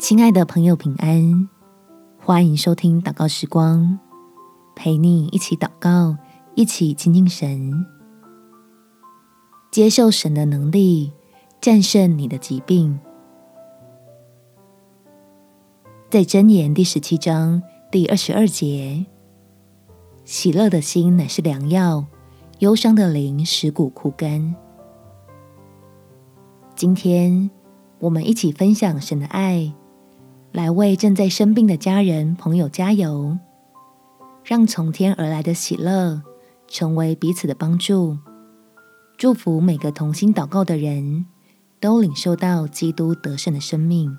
亲爱的朋友，平安！欢迎收听祷告时光，陪你一起祷告，一起亲近神，接受神的能力，战胜你的疾病。在箴言第十七章第二十二节，喜乐的心乃是良药，忧伤的灵使骨枯干。今天我们一起分享神的爱。来为正在生病的家人朋友加油，让从天而来的喜乐成为彼此的帮助，祝福每个同心祷告的人都领受到基督得胜的生命。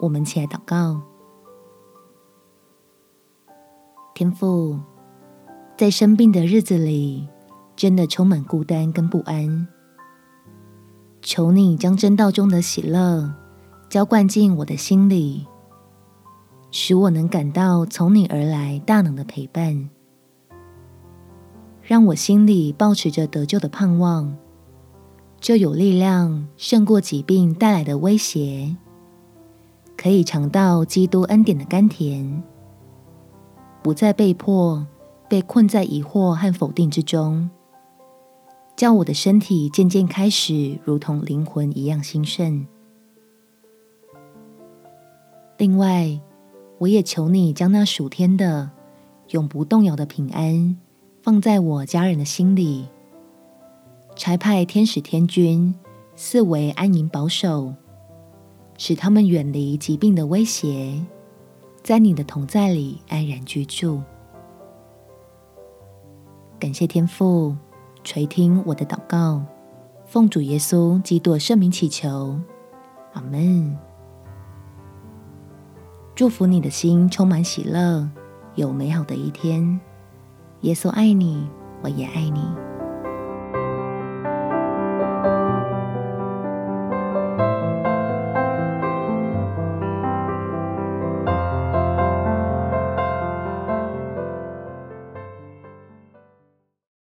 我们起来祷告，天父，在生病的日子里，真的充满孤单跟不安，求你将真道中的喜乐。浇灌进我的心里，使我能感到从你而来大能的陪伴，让我心里抱持着得救的盼望，就有力量胜过疾病带来的威胁，可以尝到基督恩典的甘甜，不再被迫被困在疑惑和否定之中，叫我的身体渐渐开始如同灵魂一样兴盛。另外，我也求你将那属天的、永不动摇的平安放在我家人的心里，差派天使天军四围安营保守，使他们远离疾病的威胁，在你的同在里安然居住。感谢天父垂听我的祷告，奉主耶稣基督圣名祈求，阿门。祝福你的心充满喜乐，有美好的一天。耶稣爱你，我也爱你。